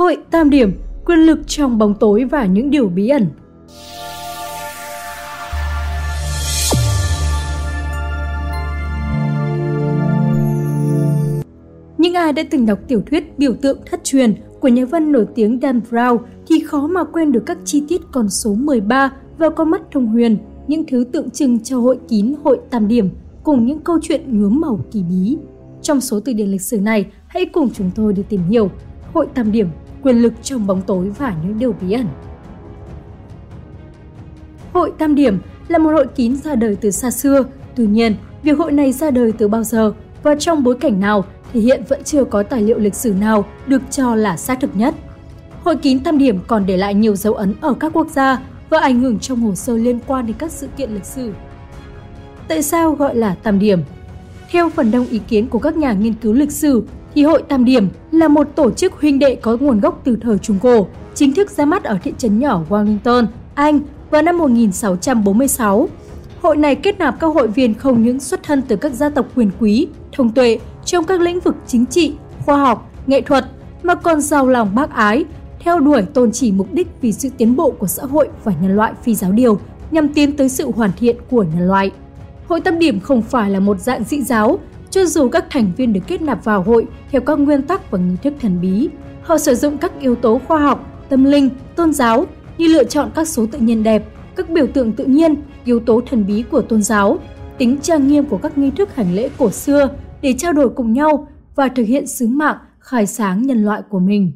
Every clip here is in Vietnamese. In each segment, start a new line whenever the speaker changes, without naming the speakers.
Hội Tam Điểm, quyền lực trong bóng tối và những điều bí ẩn. Những ai đã từng đọc tiểu thuyết Biểu tượng thất truyền của nhà văn nổi tiếng Dan Brown thì khó mà quên được các chi tiết con số 13 và con mắt thông huyền, những thứ tượng trưng cho hội kín hội tam điểm cùng những câu chuyện nhuốm màu kỳ bí. Trong số từ điển lịch sử này, hãy cùng chúng tôi đi tìm hiểu hội tam điểm, quyền lực trong bóng tối và những điều bí ẩn. Hội tam điểm là một hội kín ra đời từ xa xưa, tuy nhiên, việc hội này ra đời từ bao giờ và trong bối cảnh nào thì hiện vẫn chưa có tài liệu lịch sử nào được cho là xác thực nhất. Hội kín tam điểm còn để lại nhiều dấu ấn ở các quốc gia và ảnh hưởng trong hồ sơ liên quan đến các sự kiện lịch sử. Tại sao gọi là tam điểm? Theo phần đông ý kiến của các nhà nghiên cứu lịch sử, thì Hội Tam Điểm là một tổ chức huynh đệ có nguồn gốc từ thời Trung Cổ, chính thức ra mắt ở thị trấn nhỏ Wellington, Anh vào năm 1646. Hội này kết nạp các hội viên không những xuất thân từ các gia tộc quyền quý, thông tuệ trong các lĩnh vực chính trị, khoa học, nghệ thuật, mà còn giàu lòng bác ái, theo đuổi tôn chỉ mục đích vì sự tiến bộ của xã hội và nhân loại phi giáo điều nhằm tiến tới sự hoàn thiện của nhân loại. Hội tâm điểm không phải là một dạng dị giáo, cho dù các thành viên được kết nạp vào hội theo các nguyên tắc và nghi thức thần bí. Họ sử dụng các yếu tố khoa học, tâm linh, tôn giáo như lựa chọn các số tự nhiên đẹp, các biểu tượng tự nhiên, yếu tố thần bí của tôn giáo, tính trang nghiêm của các nghi thức hành lễ cổ xưa để trao đổi cùng nhau và thực hiện sứ mạng khai sáng nhân loại của mình.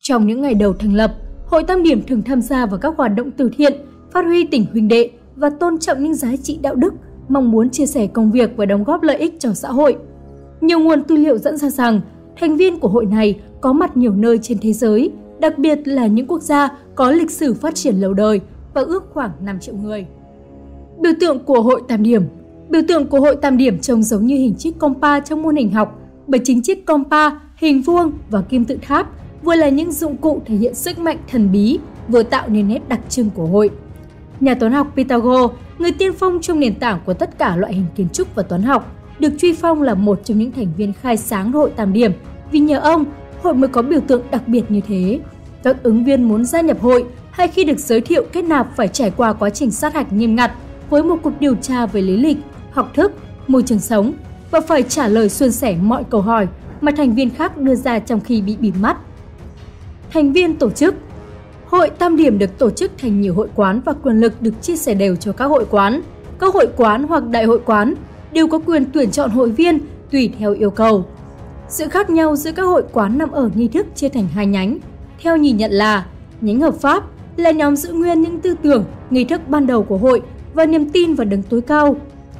Trong những ngày đầu thành lập, Hội Tam Điểm thường tham gia vào các hoạt động từ thiện, phát huy tình huynh đệ và tôn trọng những giá trị đạo đức, mong muốn chia sẻ công việc và đóng góp lợi ích cho xã hội. Nhiều nguồn tư liệu dẫn ra rằng, thành viên của hội này có mặt nhiều nơi trên thế giới, đặc biệt là những quốc gia có lịch sử phát triển lâu đời và ước khoảng 5 triệu người. Biểu tượng của hội Tam Điểm Biểu tượng của hội Tam Điểm trông giống như hình chiếc compa trong môn hình học, bởi chính chiếc compa, hình vuông và kim tự tháp vừa là những dụng cụ thể hiện sức mạnh thần bí, vừa tạo nên nét đặc trưng của hội. Nhà toán học Pythagore, người tiên phong trong nền tảng của tất cả loại hình kiến trúc và toán học, được truy phong là một trong những thành viên khai sáng hội Tam Điểm vì nhờ ông, hội mới có biểu tượng đặc biệt như thế. Các ứng viên muốn gia nhập hội hay khi được giới thiệu kết nạp phải trải qua quá trình sát hạch nghiêm ngặt với một cuộc điều tra về lý lịch, học thức, môi trường sống và phải trả lời suôn sẻ mọi câu hỏi mà thành viên khác đưa ra trong khi bị bịt mắt. Thành viên tổ chức Hội Tam Điểm được tổ chức thành nhiều hội quán và quyền lực được chia sẻ đều cho các hội quán. Các hội quán hoặc đại hội quán đều có quyền tuyển chọn hội viên tùy theo yêu cầu. Sự khác nhau giữa các hội quán nằm ở nghi thức chia thành hai nhánh. Theo nhìn nhận là nhánh hợp pháp là nhóm giữ nguyên những tư tưởng, nghi thức ban đầu của hội và niềm tin vào đấng tối cao.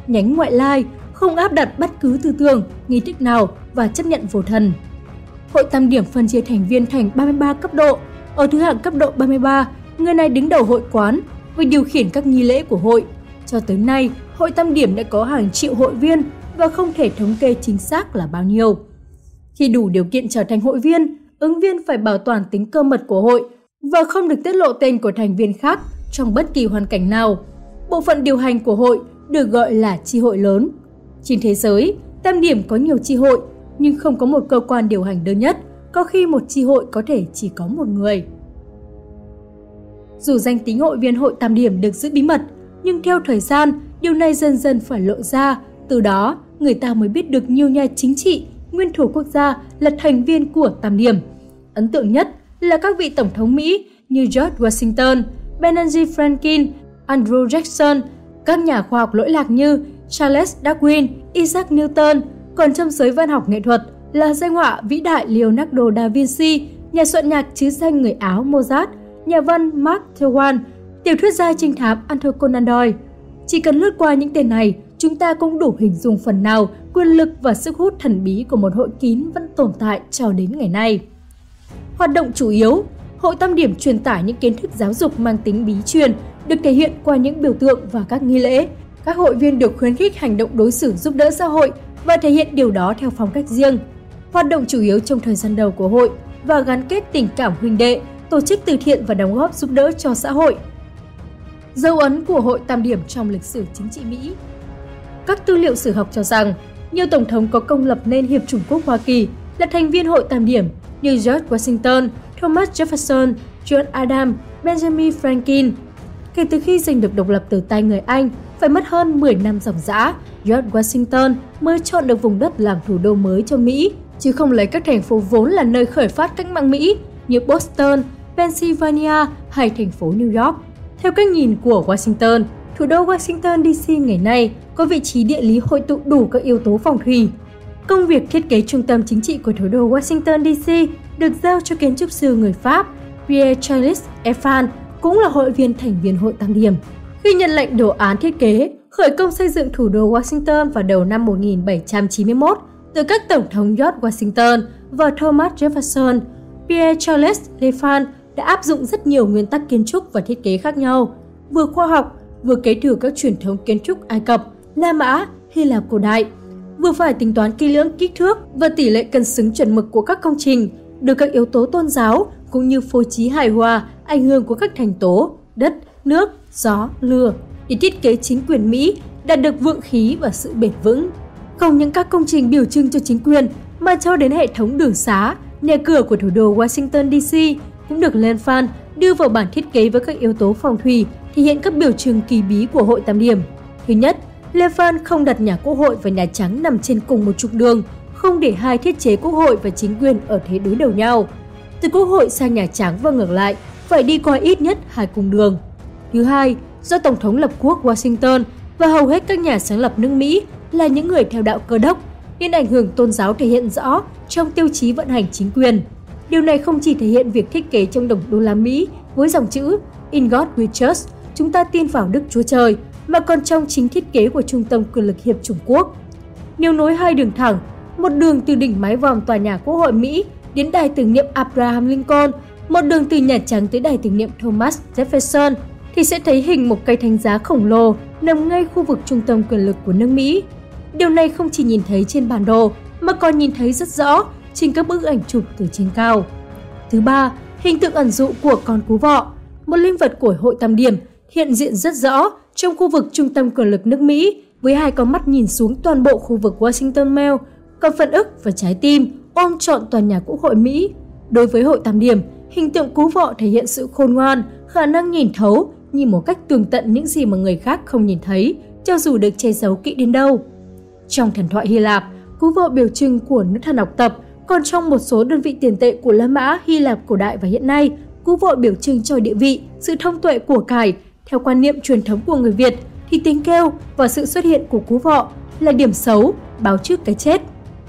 Nhánh ngoại lai không áp đặt bất cứ tư tưởng, nghi thức nào và chấp nhận vô thần. Hội Tam Điểm phân chia thành viên thành 33 cấp độ. Ở thứ hạng cấp độ 33, người này đứng đầu hội quán và điều khiển các nghi lễ của hội. Cho tới nay, Hội Tam Điểm đã có hàng triệu hội viên và không thể thống kê chính xác là bao nhiêu. Khi đủ điều kiện trở thành hội viên, ứng viên phải bảo toàn tính cơ mật của hội và không được tiết lộ tên của thành viên khác trong bất kỳ hoàn cảnh nào. Bộ phận điều hành của hội được gọi là chi hội lớn. Trên thế giới, Tam Điểm có nhiều chi hội nhưng không có một cơ quan điều hành đơn nhất, có khi một chi hội có thể chỉ có một người. Dù danh tính hội viên hội tam điểm được giữ bí mật, nhưng theo thời gian, điều này dần dần phải lộ ra, từ đó người ta mới biết được nhiều nhà chính trị, nguyên thủ quốc gia là thành viên của tam điểm. Ấn tượng nhất là các vị tổng thống Mỹ như George Washington, Benjamin Franklin, Andrew Jackson, các nhà khoa học lỗi lạc như Charles Darwin, Isaac Newton, còn trong giới văn học nghệ thuật là danh họa vĩ đại Leonardo da Vinci, nhà soạn nhạc chứ danh người Áo Mozart, nhà văn Mark Twain, tiểu thuyết gia trinh thám Arthur Conan Doyle. Chỉ cần lướt qua những tên này, chúng ta cũng đủ hình dung phần nào quyền lực và sức hút thần bí của một hội kín vẫn tồn tại cho đến ngày nay. Hoạt động chủ yếu, hội tâm điểm truyền tải những kiến thức giáo dục mang tính bí truyền, được thể hiện qua những biểu tượng và các nghi lễ. Các hội viên được khuyến khích hành động đối xử giúp đỡ xã hội và thể hiện điều đó theo phong cách riêng. Hoạt động chủ yếu trong thời gian đầu của hội và gắn kết tình cảm huynh đệ, tổ chức từ thiện và đóng góp giúp đỡ cho xã hội. Dấu ấn của hội tam điểm trong lịch sử chính trị Mỹ Các tư liệu sử học cho rằng, nhiều tổng thống có công lập nên Hiệp chủng quốc Hoa Kỳ là thành viên hội tam điểm, như George Washington, Thomas Jefferson, John Adams, Benjamin Franklin. Kể từ khi giành được độc lập từ tay người Anh, phải mất hơn 10 năm dòng dã, George Washington mới chọn được vùng đất làm thủ đô mới cho Mỹ, chứ không lấy các thành phố vốn là nơi khởi phát cách mạng Mỹ như Boston, Pennsylvania hay thành phố New York. Theo cách nhìn của Washington, thủ đô Washington DC ngày nay có vị trí địa lý hội tụ đủ các yếu tố phòng thủy. Công việc thiết kế trung tâm chính trị của thủ đô Washington DC được giao cho kiến trúc sư người Pháp Pierre Charles Efan, cũng là hội viên thành viên hội tam điểm. Khi nhận lệnh đồ án thiết kế, khởi công xây dựng thủ đô Washington vào đầu năm 1791 từ các tổng thống George Washington và Thomas Jefferson, Pierre Charles Lefan đã áp dụng rất nhiều nguyên tắc kiến trúc và thiết kế khác nhau, vừa khoa học, vừa kế thừa các truyền thống kiến trúc Ai Cập, La Mã, Hy Lạp cổ đại, vừa phải tính toán kỹ lưỡng kích thước và tỷ lệ cân xứng chuẩn mực của các công trình, được các yếu tố tôn giáo cũng như phối trí hài hòa ảnh hưởng của các thành tố, đất, nước, gió, lửa để thiết kế chính quyền Mỹ đạt được vượng khí và sự bền vững. Không những các công trình biểu trưng cho chính quyền mà cho đến hệ thống đường xá, nhà cửa của thủ đô Washington DC cũng được lên fan đưa vào bản thiết kế với các yếu tố phòng thủy thể hiện các biểu trưng kỳ bí của hội tam điểm. Thứ nhất, Lê Phan không đặt nhà quốc hội và nhà trắng nằm trên cùng một trục đường, không để hai thiết chế quốc hội và chính quyền ở thế đối đầu nhau. Từ quốc hội sang nhà trắng và ngược lại, phải đi qua ít nhất hai cung đường. Thứ hai, do Tổng thống lập quốc Washington và hầu hết các nhà sáng lập nước Mỹ là những người theo đạo cơ đốc, nên ảnh hưởng tôn giáo thể hiện rõ trong tiêu chí vận hành chính quyền. Điều này không chỉ thể hiện việc thiết kế trong đồng đô la Mỹ với dòng chữ In God We Trust, chúng ta tin vào Đức Chúa Trời, mà còn trong chính thiết kế của Trung tâm quyền lực hiệp Trung Quốc. Nếu nối hai đường thẳng, một đường từ đỉnh mái vòm tòa nhà Quốc hội Mỹ đến đài tưởng niệm Abraham Lincoln, một đường từ Nhà Trắng tới đài tưởng niệm Thomas Jefferson, thì sẽ thấy hình một cây thánh giá khổng lồ nằm ngay khu vực trung tâm quyền lực của nước Mỹ. Điều này không chỉ nhìn thấy trên bản đồ, mà còn nhìn thấy rất rõ trên các bức ảnh chụp từ trên cao. Thứ ba, hình tượng ẩn dụ của con cú vọ, một linh vật của hội tam điểm hiện diện rất rõ trong khu vực trung tâm quyền lực nước Mỹ với hai con mắt nhìn xuống toàn bộ khu vực Washington Mall, còn phần ức và trái tim ôm trọn tòa nhà Quốc hội Mỹ. Đối với hội tam điểm, hình tượng cú vọ thể hiện sự khôn ngoan, khả năng nhìn thấu, nhìn một cách tường tận những gì mà người khác không nhìn thấy, cho dù được che giấu kỹ đến đâu. Trong thần thoại Hy Lạp, cú vợ biểu trưng của nước thần học tập, còn trong một số đơn vị tiền tệ của La Mã, Hy Lạp cổ đại và hiện nay, cú vợ biểu trưng cho địa vị, sự thông tuệ của cải. Theo quan niệm truyền thống của người Việt, thì tiếng kêu và sự xuất hiện của cú vọ là điểm xấu, báo trước cái chết.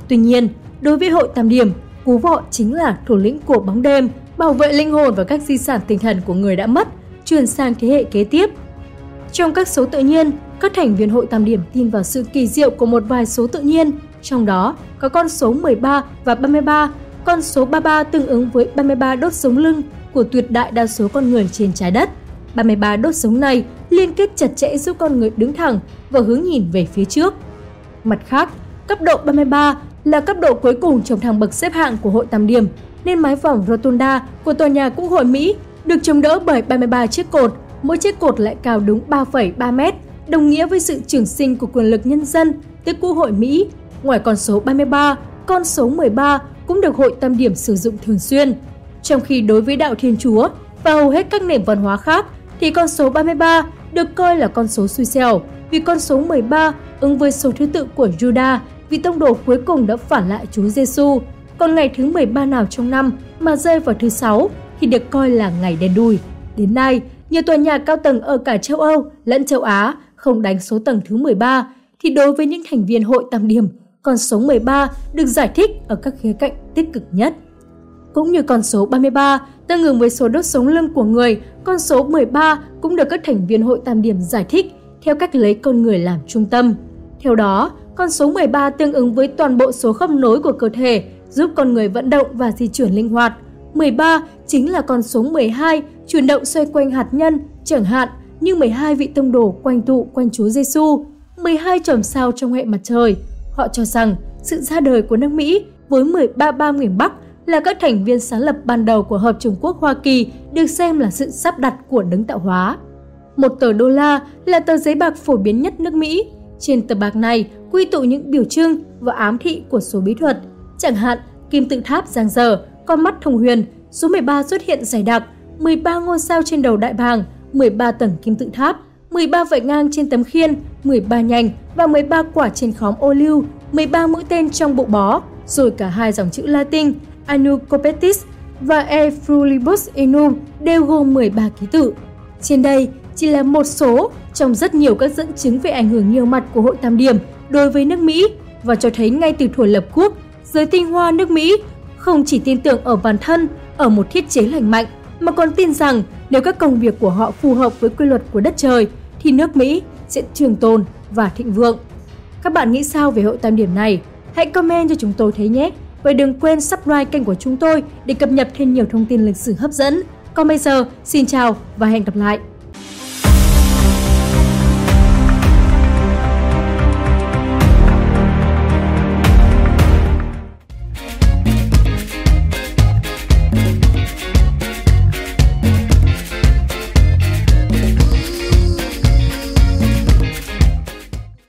Tuy nhiên, Đối với hội tam điểm, cú vọ chính là thủ lĩnh của bóng đêm, bảo vệ linh hồn và các di sản tinh thần của người đã mất, truyền sang thế hệ kế tiếp. Trong các số tự nhiên, các thành viên hội tam điểm tin vào sự kỳ diệu của một vài số tự nhiên, trong đó có con số 13 và 33, con số 33 tương ứng với 33 đốt sống lưng của tuyệt đại đa số con người trên trái đất. 33 đốt sống này liên kết chặt chẽ giúp con người đứng thẳng và hướng nhìn về phía trước. Mặt khác, cấp độ 33 là cấp độ cuối cùng trong thang bậc xếp hạng của hội tam điểm, nên mái vòm Rotunda của tòa nhà Quốc hội Mỹ được chống đỡ bởi 33 chiếc cột, mỗi chiếc cột lại cao đúng 3,3 mét, đồng nghĩa với sự trưởng sinh của quyền lực nhân dân tới Quốc hội Mỹ. Ngoài con số 33, con số 13 cũng được hội tâm điểm sử dụng thường xuyên. Trong khi đối với đạo Thiên Chúa và hầu hết các nền văn hóa khác thì con số 33 được coi là con số xui xẻo vì con số 13 ứng với số thứ tự của Judah vì tông đồ cuối cùng đã phản lại Chúa Giêsu. Còn ngày thứ 13 nào trong năm mà rơi vào thứ sáu thì được coi là ngày đen đùi. Đến nay, nhiều tòa nhà cao tầng ở cả châu Âu lẫn châu Á không đánh số tầng thứ 13 thì đối với những thành viên hội tam điểm, con số 13 được giải thích ở các khía cạnh tích cực nhất. Cũng như con số 33 tương ứng với số đốt sống lưng của người, con số 13 cũng được các thành viên hội tam điểm giải thích theo cách lấy con người làm trung tâm. Theo đó, con số 13 tương ứng với toàn bộ số khớp nối của cơ thể, giúp con người vận động và di chuyển linh hoạt. 13 chính là con số 12 chuyển động xoay quanh hạt nhân, chẳng hạn như 12 vị tông đồ quanh tụ quanh Chúa Giêsu, 12 chòm sao trong hệ mặt trời. Họ cho rằng sự ra đời của nước Mỹ với 13 bang miền Bắc là các thành viên sáng lập ban đầu của Hợp Trung Quốc Hoa Kỳ được xem là sự sắp đặt của đấng tạo hóa. Một tờ đô la là tờ giấy bạc phổ biến nhất nước Mỹ. Trên tờ bạc này quy tụ những biểu trưng và ám thị của số bí thuật, chẳng hạn kim tự tháp giang dở, con mắt thông huyền, số 13 xuất hiện dày đặc, 13 ngôi sao trên đầu đại bàng, 13 tầng kim tự tháp, 13 vảy ngang trên tấm khiên, 13 nhành và 13 quả trên khóm ô liu, 13 mũi tên trong bộ bó, rồi cả hai dòng chữ Latin Anucopetis và E Frulibus Enum đều gồm 13 ký tự. Trên đây chỉ là một số trong rất nhiều các dẫn chứng về ảnh hưởng nhiều mặt của hội tam điểm đối với nước Mỹ và cho thấy ngay từ thuở lập quốc, giới tinh hoa nước Mỹ không chỉ tin tưởng ở bản thân, ở một thiết chế lành mạnh, mà còn tin rằng nếu các công việc của họ phù hợp với quy luật của đất trời, thì nước Mỹ sẽ trường tồn và thịnh vượng. Các bạn nghĩ sao về hội tam điểm này? Hãy comment cho chúng tôi thấy nhé! Và đừng quên subscribe kênh của chúng tôi để cập nhật thêm nhiều thông tin lịch sử hấp dẫn. Còn bây giờ, xin chào và hẹn gặp lại!